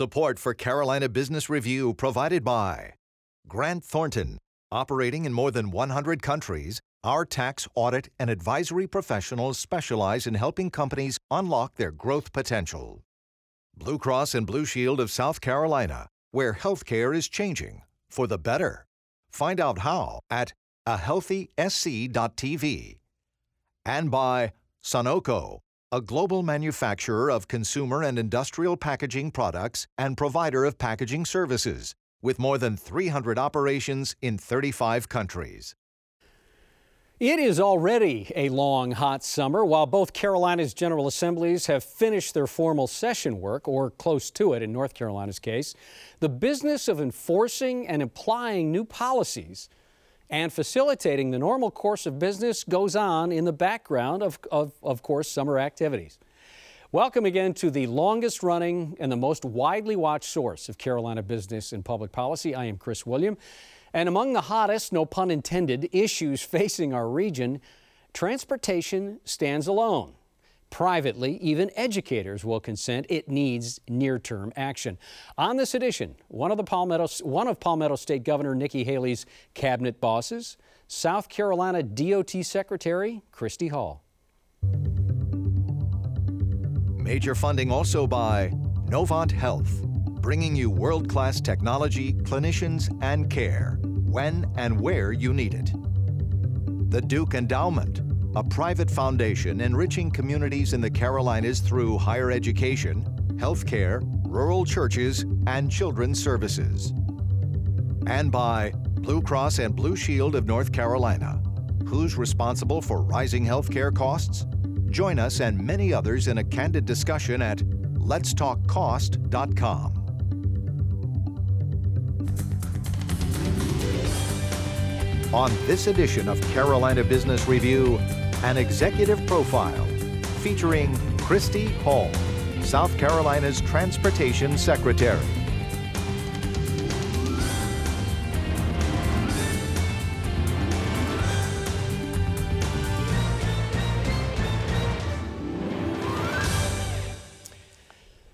Support for Carolina Business Review provided by Grant Thornton. Operating in more than 100 countries, our tax, audit, and advisory professionals specialize in helping companies unlock their growth potential. Blue Cross and Blue Shield of South Carolina, where healthcare is changing for the better. Find out how at ahealthysc.tv. And by Sonoco, a global manufacturer of consumer and industrial packaging products and provider of packaging services, with more than 300 operations in 35 countries. It is already a long, hot summer. While both Carolina's General Assemblies have finished their formal session work, or close to it in North Carolina's case, the business of enforcing and applying new policies and facilitating the normal course of business goes on in the background of, of, of course, summer activities. Welcome again to the longest running and the most widely watched source of Carolina business and public policy. I am Chris William. And among the hottest, no pun intended, issues facing our region, transportation stands alone. Privately, even educators will consent it needs near-term action. On this edition, one of the Palmetto, one of Palmetto State Governor Nikki Haley's cabinet bosses, South Carolina DOT Secretary Christy Hall. Major funding also by Novant Health, bringing you world-class technology, clinicians, and care when and where you need it. The Duke Endowment, a private foundation enriching communities in the Carolinas through higher education, healthcare, rural churches, and children's services. And by Blue Cross and Blue Shield of North Carolina. Who's responsible for rising healthcare costs? Join us and many others in a candid discussion at letstalkcost.com. On this edition of Carolina Business Review, an executive profile featuring Christy Hall, South Carolina's Transportation Secretary.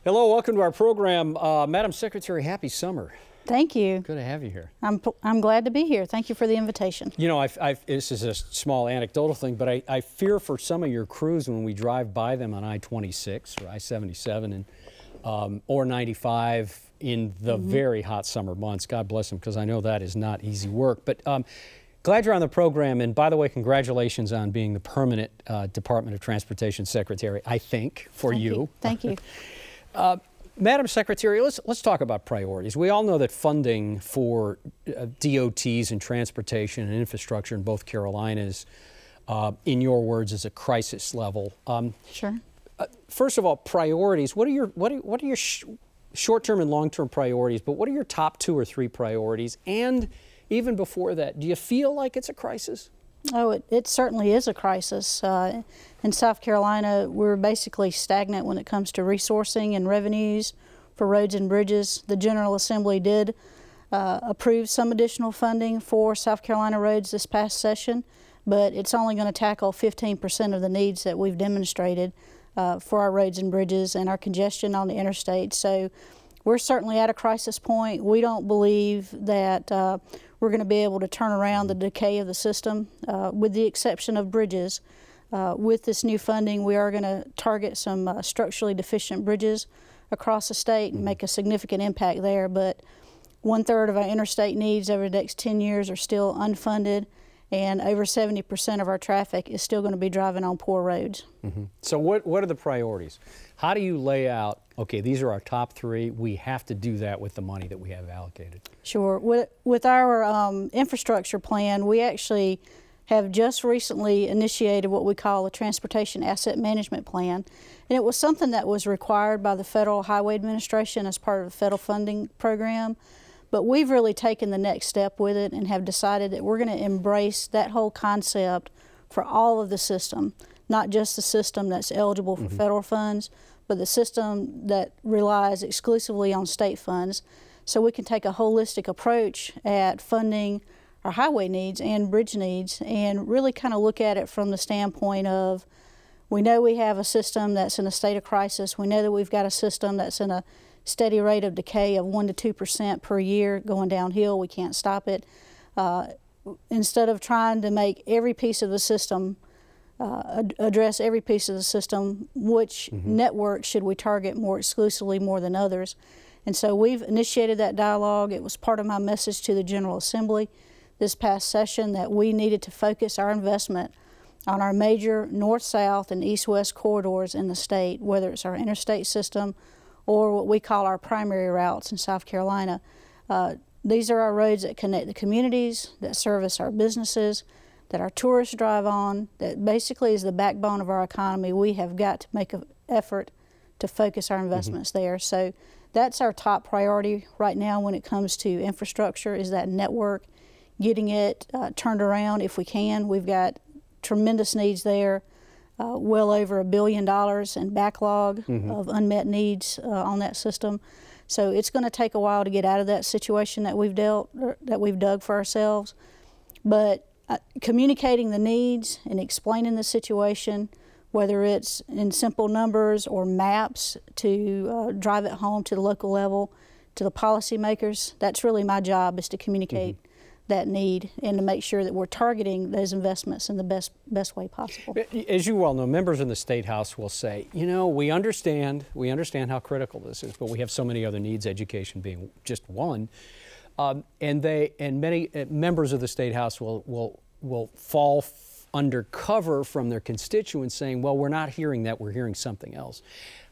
Hello, welcome to our program. Uh, Madam Secretary, happy summer. Thank you. Good to have you here. I'm, I'm glad to be here. Thank you for the invitation. You know, I've, I've, this is a small anecdotal thing, but I, I, fear for some of your crews when we drive by them on I-26 or I-77 and um, or 95 in the mm-hmm. very hot summer months. God bless them, because I know that is not easy work. But um, glad you're on the program. And by the way, congratulations on being the permanent uh, Department of Transportation Secretary. I think for Thank you. you. Thank you. uh, Madam Secretary, let's, let's talk about priorities. We all know that funding for uh, DOTs and transportation and infrastructure in both Carolinas, uh, in your words, is a crisis level. Um, sure. Uh, first of all, priorities. What are your what are, what are your sh short-term and long-term priorities? But what are your top two or three priorities? And even before that, do you feel like it's a crisis? Oh, it, it certainly is a crisis. Uh, in South Carolina, we're basically stagnant when it comes to resourcing and revenues for roads and bridges. The General Assembly did uh, approve some additional funding for South Carolina roads this past session, but it's only going to tackle 15% of the needs that we've demonstrated uh, for our roads and bridges and our congestion on the interstate. So we're certainly at a crisis point. We don't believe that uh, we're going to be able to turn around the decay of the system, uh, with the exception of bridges. Uh, with this new funding, we are going to target some uh, structurally deficient bridges across the state and make a significant impact there. But one third of our interstate needs over the next 10 years are still unfunded, and over 70% of our traffic is still going to be driving on poor roads. Mm -hmm. So, what, what are the priorities? How do you lay out, okay, these are our top three, we have to do that with the money that we have allocated? Sure. With, with our um, infrastructure plan, we actually have just recently initiated what we call a transportation asset management plan. And it was something that was required by the Federal Highway Administration as part of the federal funding program. But we've really taken the next step with it and have decided that we're going to embrace that whole concept for all of the system, not just the system that's eligible for mm -hmm. federal funds, but the system that relies exclusively on state funds. So we can take a holistic approach at funding our highway needs and bridge needs and really kind of look at it from the standpoint of we know we have a system that's in a state of crisis. We know that we've got a system that's in a steady rate of decay of 1 to 2% per year going downhill. We can't stop it. Uh, instead of trying to make every piece of the system uh, ad- address every piece of the system, which mm-hmm. network should we target more exclusively more than others? And so we've initiated that dialogue. It was part of my message to the General Assembly this past session that we needed to focus our investment on our major north south and east west corridors in the state, whether it's our interstate system or what we call our primary routes in South Carolina. Uh, these are our roads that connect the communities, that service our businesses, that our tourists drive on, that basically is the backbone of our economy. We have got to make an effort to focus our mm-hmm. investments mm-hmm. there. So that's our top priority right now when it comes to infrastructure is that network, getting it uh, turned around if we can. We've got tremendous needs there, uh, well over a billion dollars in backlog mm-hmm. of unmet needs uh, on that system. So it's going to take a while to get out of that situation that we've dealt that we've dug for ourselves. But uh, communicating the needs and explaining the situation, whether it's in simple numbers or maps to uh, drive it home to the local level, to the policymakers, that's really my job is to communicate. Mm-hmm that need and to make sure that we're targeting those investments in the best best way possible. As you well know, members in the state house will say, you know, we understand we understand how critical this is, but we have so many other needs, education being just one. Um, and they and many uh, members of the state house will will will fall f- under cover from their constituents saying, well, we're not hearing that, we're hearing something else.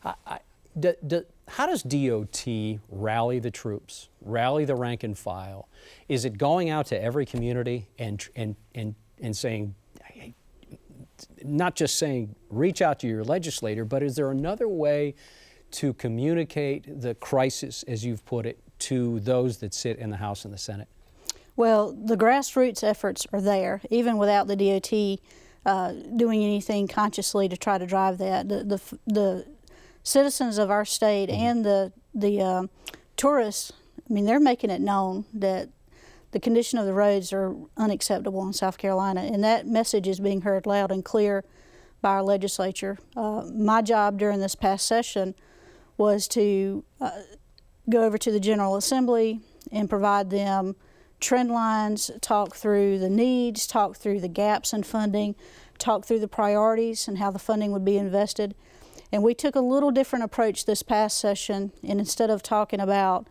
I, I, d- d- how does DOT rally the troops, rally the rank and file? Is it going out to every community and, and, and, and saying, not just saying reach out to your legislator, but is there another way to communicate the crisis, as you've put it, to those that sit in the House and the Senate? Well, the grassroots efforts are there, even without the DOT uh, doing anything consciously to try to drive that. The, the, the citizens of our state mm-hmm. and the the uh, tourists, I mean, they're making it known that the condition of the roads are unacceptable in South Carolina, and that message is being heard loud and clear by our legislature. Uh, my job during this past session was to uh, go over to the General Assembly and provide them trend lines, talk through the needs, talk through the gaps in funding, talk through the priorities and how the funding would be invested. And we took a little different approach this past session, and instead of talking about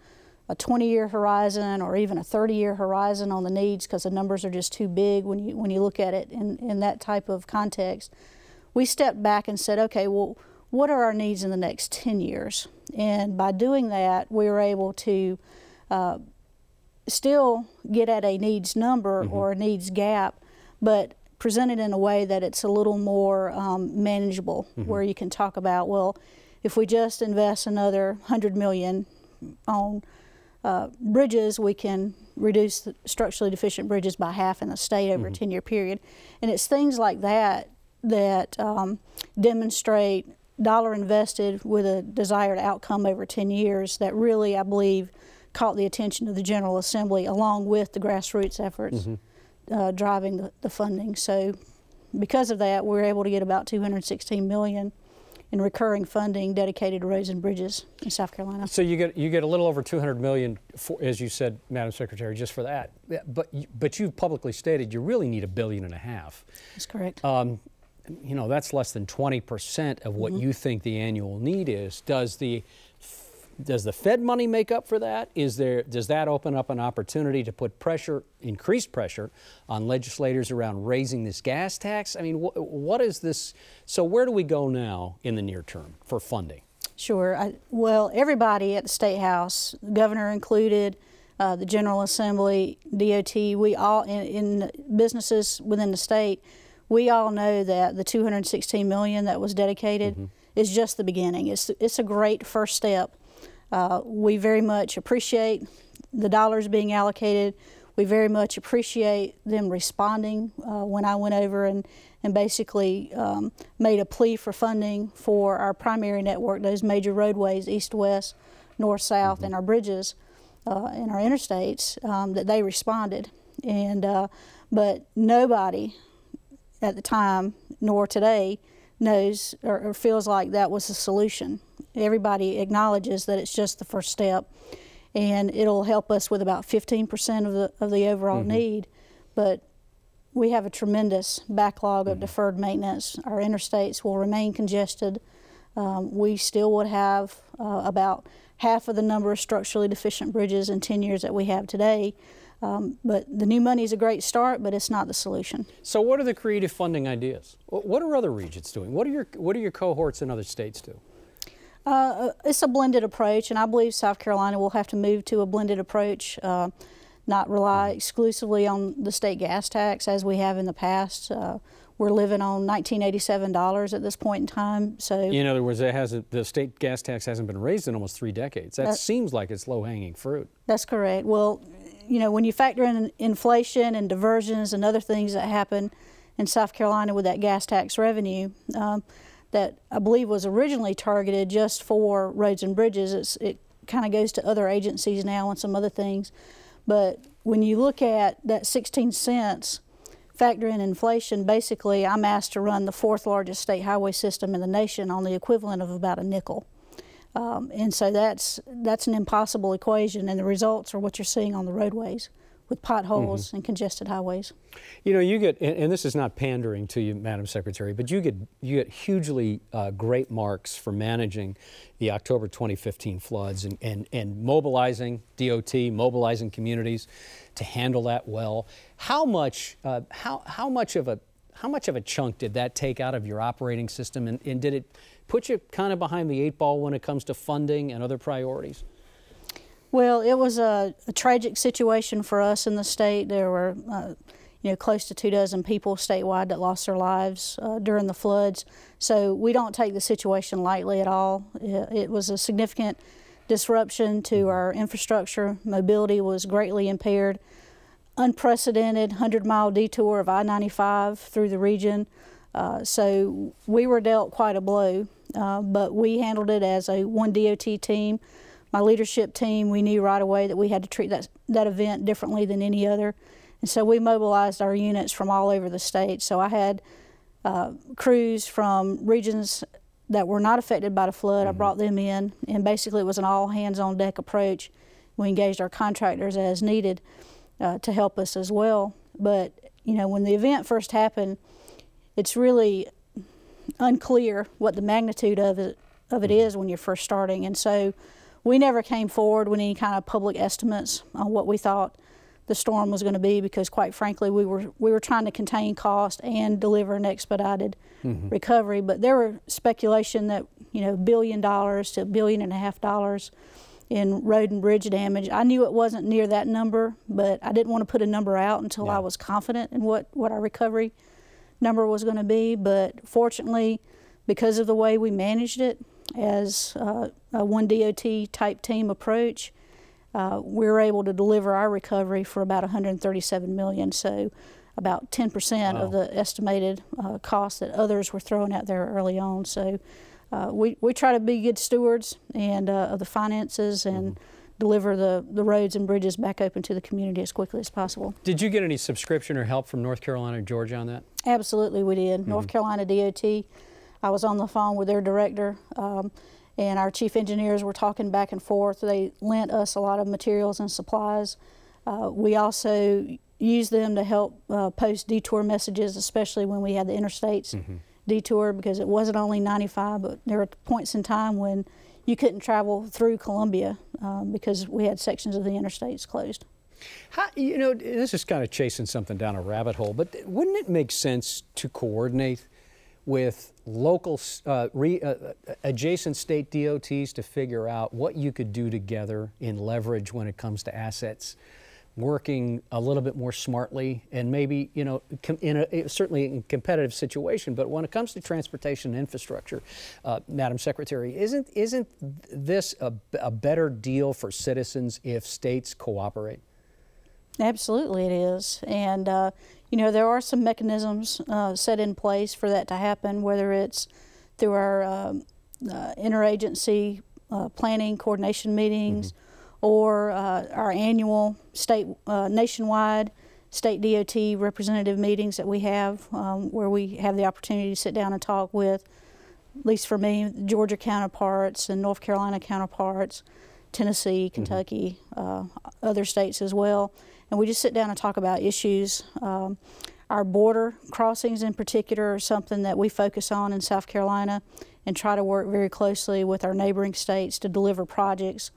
a 20 year horizon or even a 30 year horizon on the needs because the numbers are just too big when you, when you look at it in, in that type of context, we stepped back and said, okay, well, what are our needs in the next 10 years? And by doing that, we were able to uh, still get at a needs number mm-hmm. or a needs gap, but presented in a way that it's a little more um, manageable, mm-hmm. where you can talk about, well, if we just invest another 100 million on uh, bridges, we can reduce structurally deficient bridges by half in the state over mm-hmm. a 10 year period. And it's things like that that um, demonstrate dollar invested with a desired outcome over 10 years that really, I believe, caught the attention of the General Assembly along with the grassroots efforts. Mm-hmm uh, driving the, the funding. So because of that, we are able to get about 216 million in recurring funding dedicated to roads and bridges in South Carolina. So you get you get a little over 200 million, for, as you said, Madam Secretary, just for that. But but you've publicly stated you really need a billion and a half. That's correct. Um, you know that's less than 20 percent of what mm-hmm. you think the annual need is. Does the does the Fed money make up for that? Is there does that open up an opportunity to put pressure, increased pressure, on legislators around raising this gas tax? I mean, wh- what is this? So where do we go now in the near term for funding? Sure. I, well, everybody at the state house, the governor included, uh, the General Assembly, DOT, we all in, in businesses within the state, we all know that the 216 million that was dedicated. Mm-hmm is just the beginning. It's, it's a great first step uh, we very much appreciate the dollars being allocated. We very much appreciate them responding uh, when I went over and, and basically um, made a plea for funding for our primary network, those major roadways, east west, north south, mm-hmm. and our bridges uh, and our interstates, um, that they responded. And, uh, but nobody at the time, nor today, knows or, or feels like that was the solution everybody acknowledges that it's just the first step, and it'll help us with about 15% of the of the overall mm-hmm. need. But we have a tremendous backlog of mm-hmm. deferred maintenance. Our interstates will remain congested. Um, we still would have uh, about half of the number of structurally deficient bridges in 10 years that we have today. Um, but the new money is a great start, but it's not the solution. So, what are the creative funding ideas? What are other regions doing? What are your What are your cohorts in other states do? Uh, it's a blended approach, and I believe South Carolina will have to move to a blended approach, uh, not rely mm-hmm. exclusively on the state gas tax as we have in the past. Uh, we're living on 1987 dollars at this point in time. So, in other words, it hasn't the state gas tax hasn't been raised in almost three decades. That, that seems like it's low hanging fruit. That's correct. Well, you know, when you factor in inflation and diversions and other things that happen in South Carolina with that gas tax revenue. Um, that I believe was originally targeted just for roads and bridges. It's, it kind of goes to other agencies now and some other things. But when you look at that 16 cents, factor in inflation, basically I'm asked to run the fourth largest state highway system in the nation on the equivalent of about a nickel. Um, and so that's that's an impossible equation, and the results are what you're seeing on the roadways with potholes mm-hmm. and congested highways. You know, you get, and, and, this is not pandering to you, Madam Secretary, but you get you get hugely uh, great marks for managing the October 2015 floods and, and, and mobilizing DOT, mobilizing communities to handle that well. How much uh, how how much of a how much of a chunk did that take out of your operating system, and, and did it put you kind of behind the eight ball when it comes to funding and other priorities? Well, it was a, a tragic situation for us in the state. There were, uh, you know, close to two dozen people statewide that lost their lives uh, during the floods. So we don't take the situation lightly at all. It, it was a significant disruption to mm-hmm. our infrastructure. Mobility was greatly impaired. Unprecedented 100 mile detour of I 95 through the region. Uh, so we were dealt quite a blow, uh, but we handled it as a one DOT team. My leadership team, we knew right away that we had to treat that, that event differently than any other. And so we mobilized our units from all over the state. So I had uh, crews from regions that were not affected by the flood. Mm-hmm. I brought them in, and basically it was an all hands on deck approach. We engaged our contractors as needed uh, to help us as well. But, you know, when the event first happened, it's really unclear what the magnitude of it of it mm-hmm. is when you're first starting, and so we never came forward with any kind of public estimates on what we thought the storm was going to be because quite frankly we were we were trying to contain cost and deliver an expedited mm-hmm. recovery but there were speculation that you know billion dollars to a billion and a half dollars in road and bridge damage I knew it wasn't near that number but I didn't want to put a number out until yeah. I was confident in what what our recovery number was going to be, but fortunately, because of the way we managed it as uh, a one DOT type team approach, uh, we were able to deliver our recovery for about 137 million. So about 10% wow. of the estimated uh, costs that others were throwing out there early on. So uh, we, we try to be good stewards and uh, of the finances and mm-hmm deliver the, the roads and bridges back open to the community as quickly as possible. Did you get any subscription or help from North Carolina or Georgia on that? Absolutely, we did. Mm-hmm. North Carolina DOT, I was on the phone with their director, um, and our chief engineers were talking back and forth. They lent us a lot of materials and supplies. Uh, we also used them to help uh, post detour messages, especially when we had the interstates mm-hmm. Detour, because it wasn't only 95, but there were points in time when you couldn't travel through Columbia um, because we had sections of the interstates closed. How, you know, this is kind of chasing something down a rabbit hole, but wouldn't it make sense to coordinate with local, uh, re, uh, adjacent state DOTs to figure out what you could do together in leverage when it comes to assets? Working a little bit more smartly and maybe you know in a certainly in a competitive situation but when it comes to transportation infrastructure uh, madam secretary isn't isn't this a, a better deal for citizens if states cooperate? Absolutely it is. And uh, you know there are some mechanisms uh, set in place for that to happen whether it's through our um, uh, interagency uh, planning coordination meetings mm-hmm or uh, our annual state uh, nationwide state DOT representative meetings that we have, um, where we have the opportunity to sit down and talk with at least for me, Georgia counterparts and North Carolina counterparts, Tennessee, Kentucky, uh, other states as well. And we just sit down and talk about issues. Um, our border crossings, in particular, are something that we focus on in South Carolina and try to work very closely with our neighboring states to deliver projects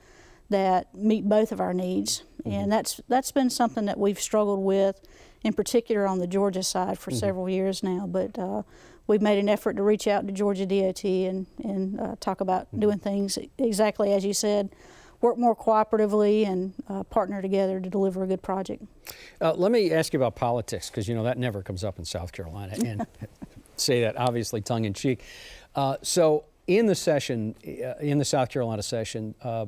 that meet both of our needs. And that's that's been something that we've struggled with, in particular on the Georgia side for several years now. But uh, we've made an effort to reach out to Georgia DOT and and uh, talk about doing things exactly as you said, work more cooperatively and uh, partner together to deliver a good project. Uh, let me ask you about politics, because you know that never comes up in South Carolina, and say that obviously tongue in cheek. Uh, so, in the session, uh, in the South Carolina session, uh,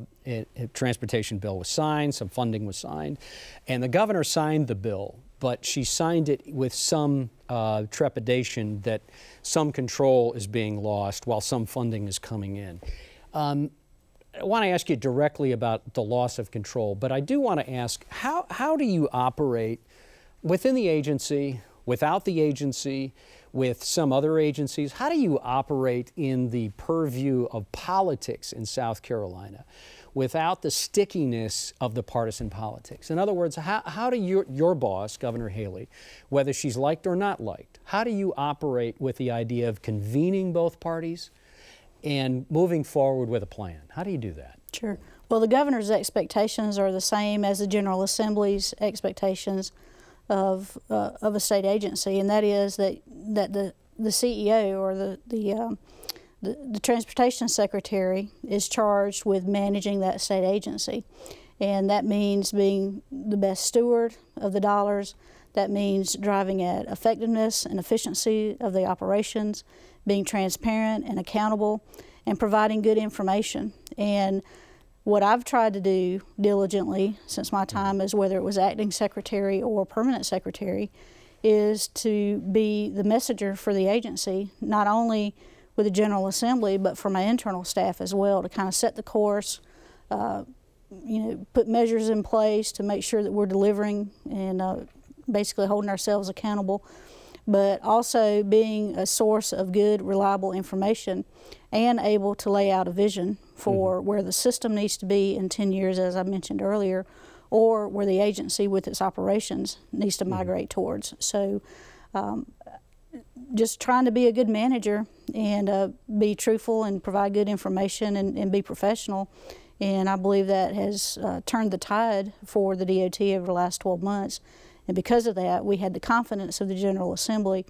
transportation bill was signed, some funding was signed, and the governor signed the bill, but she signed it with some uh, trepidation that some control is being lost while some funding is coming in. Um, I want to ask you directly about the loss of control, but I do want to ask how, how do you operate within the agency, without the agency, with some other agencies? How do you operate in the purview of politics in South Carolina without the stickiness of the partisan politics? In other words, how, how do your, your boss, Governor Haley, whether she's liked or not liked, how do you operate with the idea of convening both parties? and moving forward with a plan. How do you do that? Sure. Well, the governor's expectations are the same as the General Assembly's expectations of uh, of a state agency, and that is that that the the CEO or the the, um, the the transportation secretary is charged with managing that state agency, and that means being the best steward of the dollars. That means driving at effectiveness and efficiency of the operations, being transparent and accountable, and providing good information. And what I've tried to do diligently since my time as whether it was acting secretary or permanent secretary is to be the messenger for the agency, not only with the General Assembly, but for my internal staff as well, to kind of set the course, uh, you know, put measures in place to make sure that we're delivering and uh, basically holding ourselves accountable, but also being a source of good, reliable information and able to lay out a vision for where the system needs to be in 10 years, as I mentioned earlier, or where the agency with its operations needs to migrate towards. So, um, just trying to be a good manager and uh, be truthful and provide good information and, and be professional. And I believe that has uh, turned the tide for the DOT over the last 12 months. And because of that, we had the confidence of the General Assembly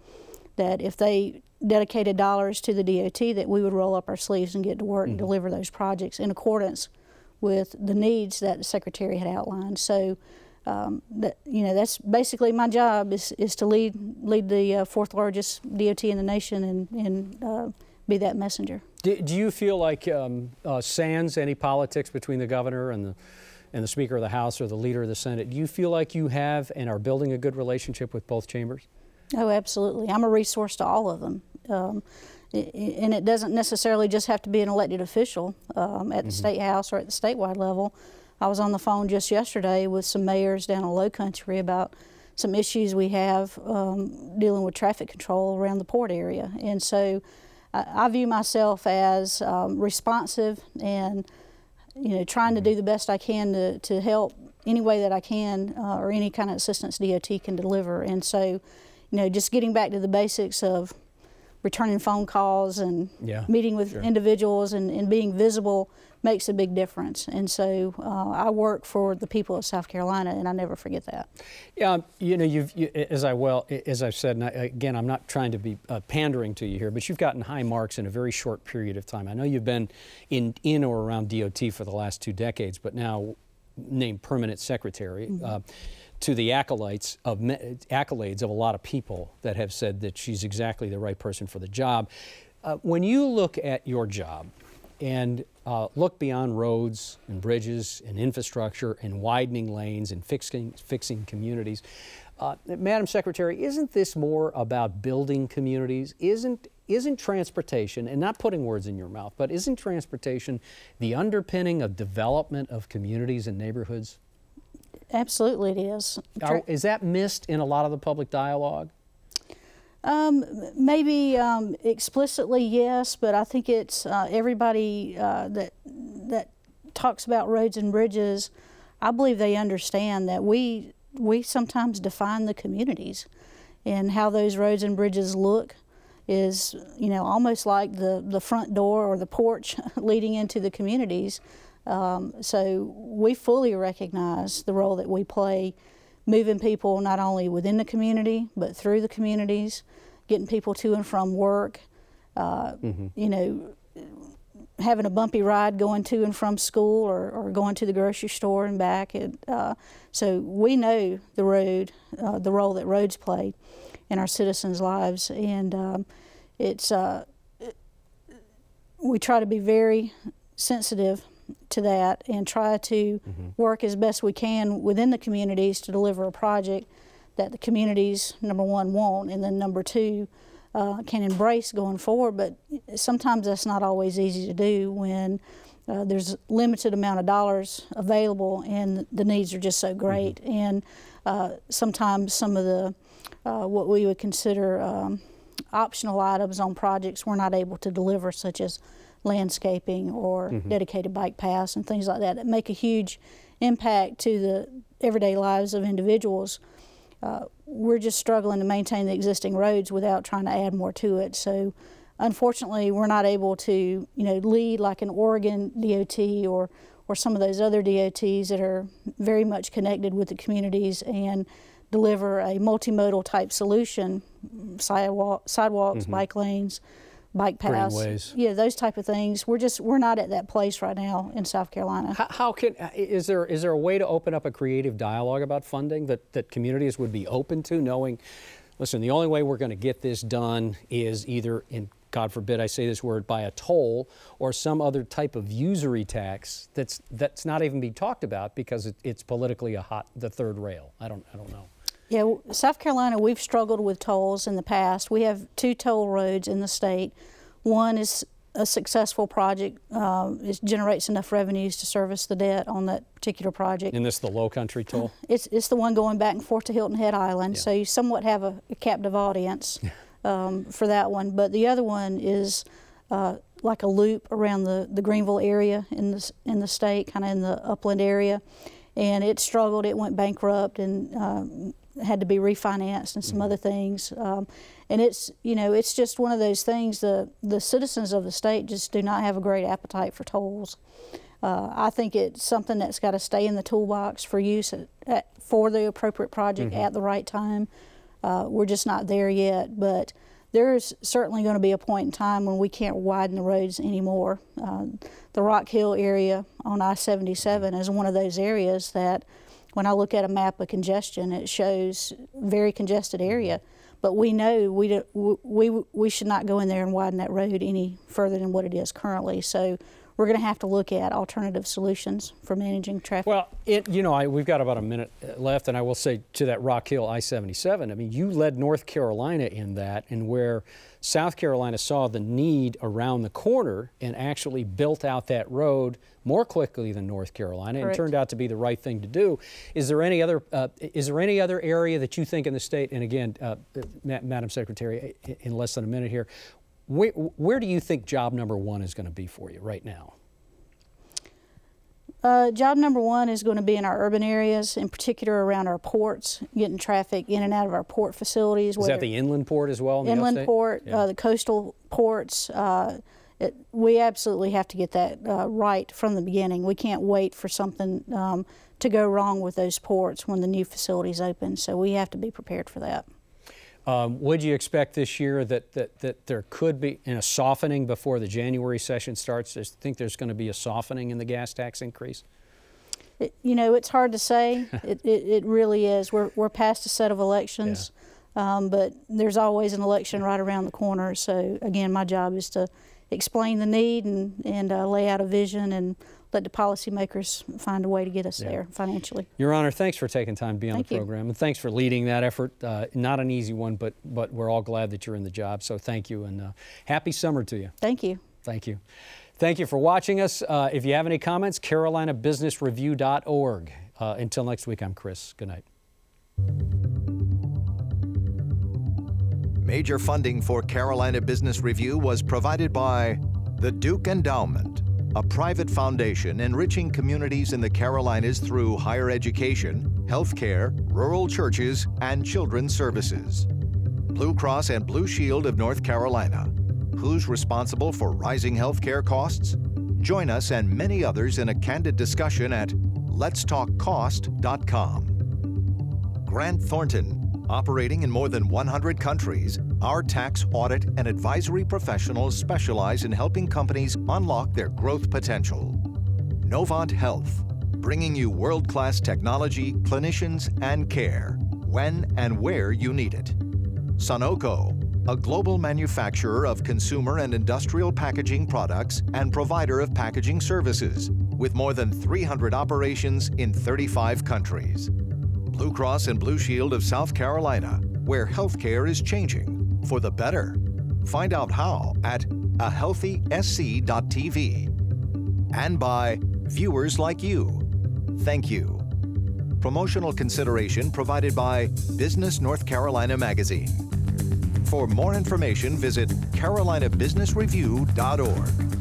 that if they dedicated dollars to the DOT, that we would roll up our sleeves and get to work and deliver those projects in accordance with the needs that the Secretary had outlined. So, um, that you know, that's basically my job is, is to lead lead the uh, fourth largest DOT in the nation and and uh, be that messenger. Do, do you feel like um, uh, sans any politics between the governor and the and the Speaker of the House or the leader of the Senate, do you feel like you have and are building a good relationship with both chambers? Oh, absolutely. I'm a resource to all of them. Um, and it doesn't necessarily just have to be an elected official um, at the state house or at the statewide level. I was on the phone just yesterday with some mayors down in Low Country about some issues we have um, dealing with traffic control around the port area. And so I, I view myself as um, responsive and you know, trying to do the best I can to, to help any way that I can uh, or any kind of assistance DOT can deliver. And so, you know, just getting back to the basics of returning phone calls and Yeah, meeting with sure. individuals and, and being visible makes a big difference. And so uh, I work for the people of South Carolina, and I never forget that. Yeah, you know, you've you, as I well as I've said, and I, again, I'm not trying to be uh, pandering to you here, but you've gotten high marks in a very short period of time. I know you've been in in or around DOT for the last two decades, but now named permanent secretary. Uh, to the acolytes of accolades of a lot of people that have said that she's exactly the right person for the job. Uh, when you look at your job, and uh, look beyond roads and bridges and infrastructure and widening lanes and fixing, fixing communities. Uh, Madam Secretary, isn't this more about building communities? Isn't, isn't transportation, and not putting words in your mouth, but isn't transportation the underpinning of development of communities and neighborhoods? Absolutely, it is. Are, is that missed in a lot of the public dialogue? Um, maybe um, explicitly yes, but I think it's uh, everybody uh, that that talks about roads and bridges. I believe they understand that we we sometimes define the communities and how those roads and bridges look is you know almost like the the front door or the porch leading into the communities. Um, so we fully recognize the role that we play moving people not only within the community but through the communities, getting people to and from work. Uh, mm-hmm. You know, having a bumpy ride going to and from school or, or going to the grocery store and back. It, uh, so we know the road, uh, the role that roads play in our citizens' lives, and um, it's uh, we try to be very sensitive to that and try to mm-hmm. work as best we can within the communities to deliver a project that the communities number one want and then number two uh, can embrace going forward but sometimes that's not always easy to do when uh, there's limited amount of dollars available and the needs are just so great mm-hmm. and uh, sometimes some of the uh, what we would consider um, optional items on projects we're not able to deliver such as landscaping or mm-hmm. dedicated bike paths and things like that that make a huge impact to the everyday lives of individuals. Uh, we're just struggling to maintain the existing roads without trying to add more to it. So, unfortunately, we're not able to, you know, lead like an Oregon DOT or or some of those other DOTs that are very much connected with the communities and deliver a multimodal type solution, sidewalk, sidewalks, mm-hmm. bike lanes, bike paths, greenways. yeah, those type of things. We're just we're not at that place right now in South Carolina. How, how, can uh, is there is there a way to open up a creative dialogue about funding that that communities would be open to, knowing, listen, the only way we're going to get this done is either in God forbid I say this word, by a toll or some other type of usury tax that's that's not even being talked about because it, it's politically a hot the third rail. I don't I don't know. Yeah, South Carolina, we've struggled with tolls in the past. We have two toll roads in the state. One is a successful project. Uh, it generates enough revenues to service the debt on that particular project. And this is the Low Country toll? It's, it's the one going back and forth to Hilton Head Island. Yeah. So you somewhat have a, a captive audience um, for that one. But the other one is uh, like a loop around the, the Greenville area in the, in the state, kind of in the upland area. And it struggled, it went bankrupt, and um, had to be refinanced and some mm-hmm. other things. Um, and it's you know it's just one of those things. The the citizens of the state just do not have a great appetite for tolls. Uh, I think it's something that's got to stay in the toolbox for use at, at, for the appropriate project mm-hmm. at the right time. Uh, we're just not there yet, but there's certainly going to be a point in time when we can't widen the roads anymore. Uh, the Rock Hill area on I 77 is one of those areas that when I look at a map of congestion, it shows very congested mm-hmm. area. But we know we, we, we should not go in there and widen that road any further than what it is currently. So we're going to have to look at alternative solutions for managing traffic. Well, it, you know, I, we've got about a minute left, and I will say to that Rock Hill I 77, I mean, you led North Carolina in that, and where South Carolina saw the need around the corner and actually built out that road more quickly than North Carolina Correct. and turned out to be the right thing to do. Is there any other uh, is there any other area that you think in the state and again uh, Madam Secretary in less than a minute here where, where do you think job number 1 is going to be for you right now? Uh, job number one is going to be in our urban areas, in particular around our ports, getting traffic in and out of our port facilities. Is that the inland port as well? inland port, yeah. uh, the coastal ports. Uh, it, we absolutely have to get that uh, right from the beginning. We can't wait for something um, to go wrong with those ports when the new facilities open. So we have to be prepared for that. Um, would you expect this year that, that, that there could be in a softening before the January session starts? I think there's going to be a softening in the gas tax increase? It, you know, it's hard to say. it, it, it, really is. We're, we're past a set of elections, yeah. um, but there's always an election right around the corner. So, again, my job is to explain the need and, and uh, lay out a vision and let the policymakers find a way to get us yeah. there financially. Your Honor, thanks for taking time to be on Thank the program, you. and thanks for leading that effort. Uh, not an easy one, but but we're all glad that you're in the job. So thank you, and uh, happy summer to you. Thank you. Thank you. Thank you for watching us. Uh, if you have any comments, CarolinaBusinessReview.org. Uh, until next week, I'm Chris. Good night. Major funding for Carolina Business Review was provided by the Duke Endowment, a private foundation enriching communities in the Carolinas through higher education, healthcare, rural churches, and children's services. Blue Cross and Blue Shield of North Carolina. Who's responsible for rising healthcare costs? Join us and many others in a candid discussion at letstalkcost.com. Grant Thornton, operating in more than 100 countries, our tax, audit, and advisory professionals specialize in helping companies unlock their growth potential. Novant Health, bringing you world class technology, clinicians, and care when and where you need it. Sonoco, a global manufacturer of consumer and industrial packaging products and provider of packaging services, with more than 300 operations in 35 countries. Blue Cross and Blue Shield of South Carolina, where healthcare is changing for the better. Find out how at ahealthysc.tv. And by viewers like you. Thank you. Promotional consideration provided by Business North Carolina Magazine. For more information, visit carolinabusinessreview.org.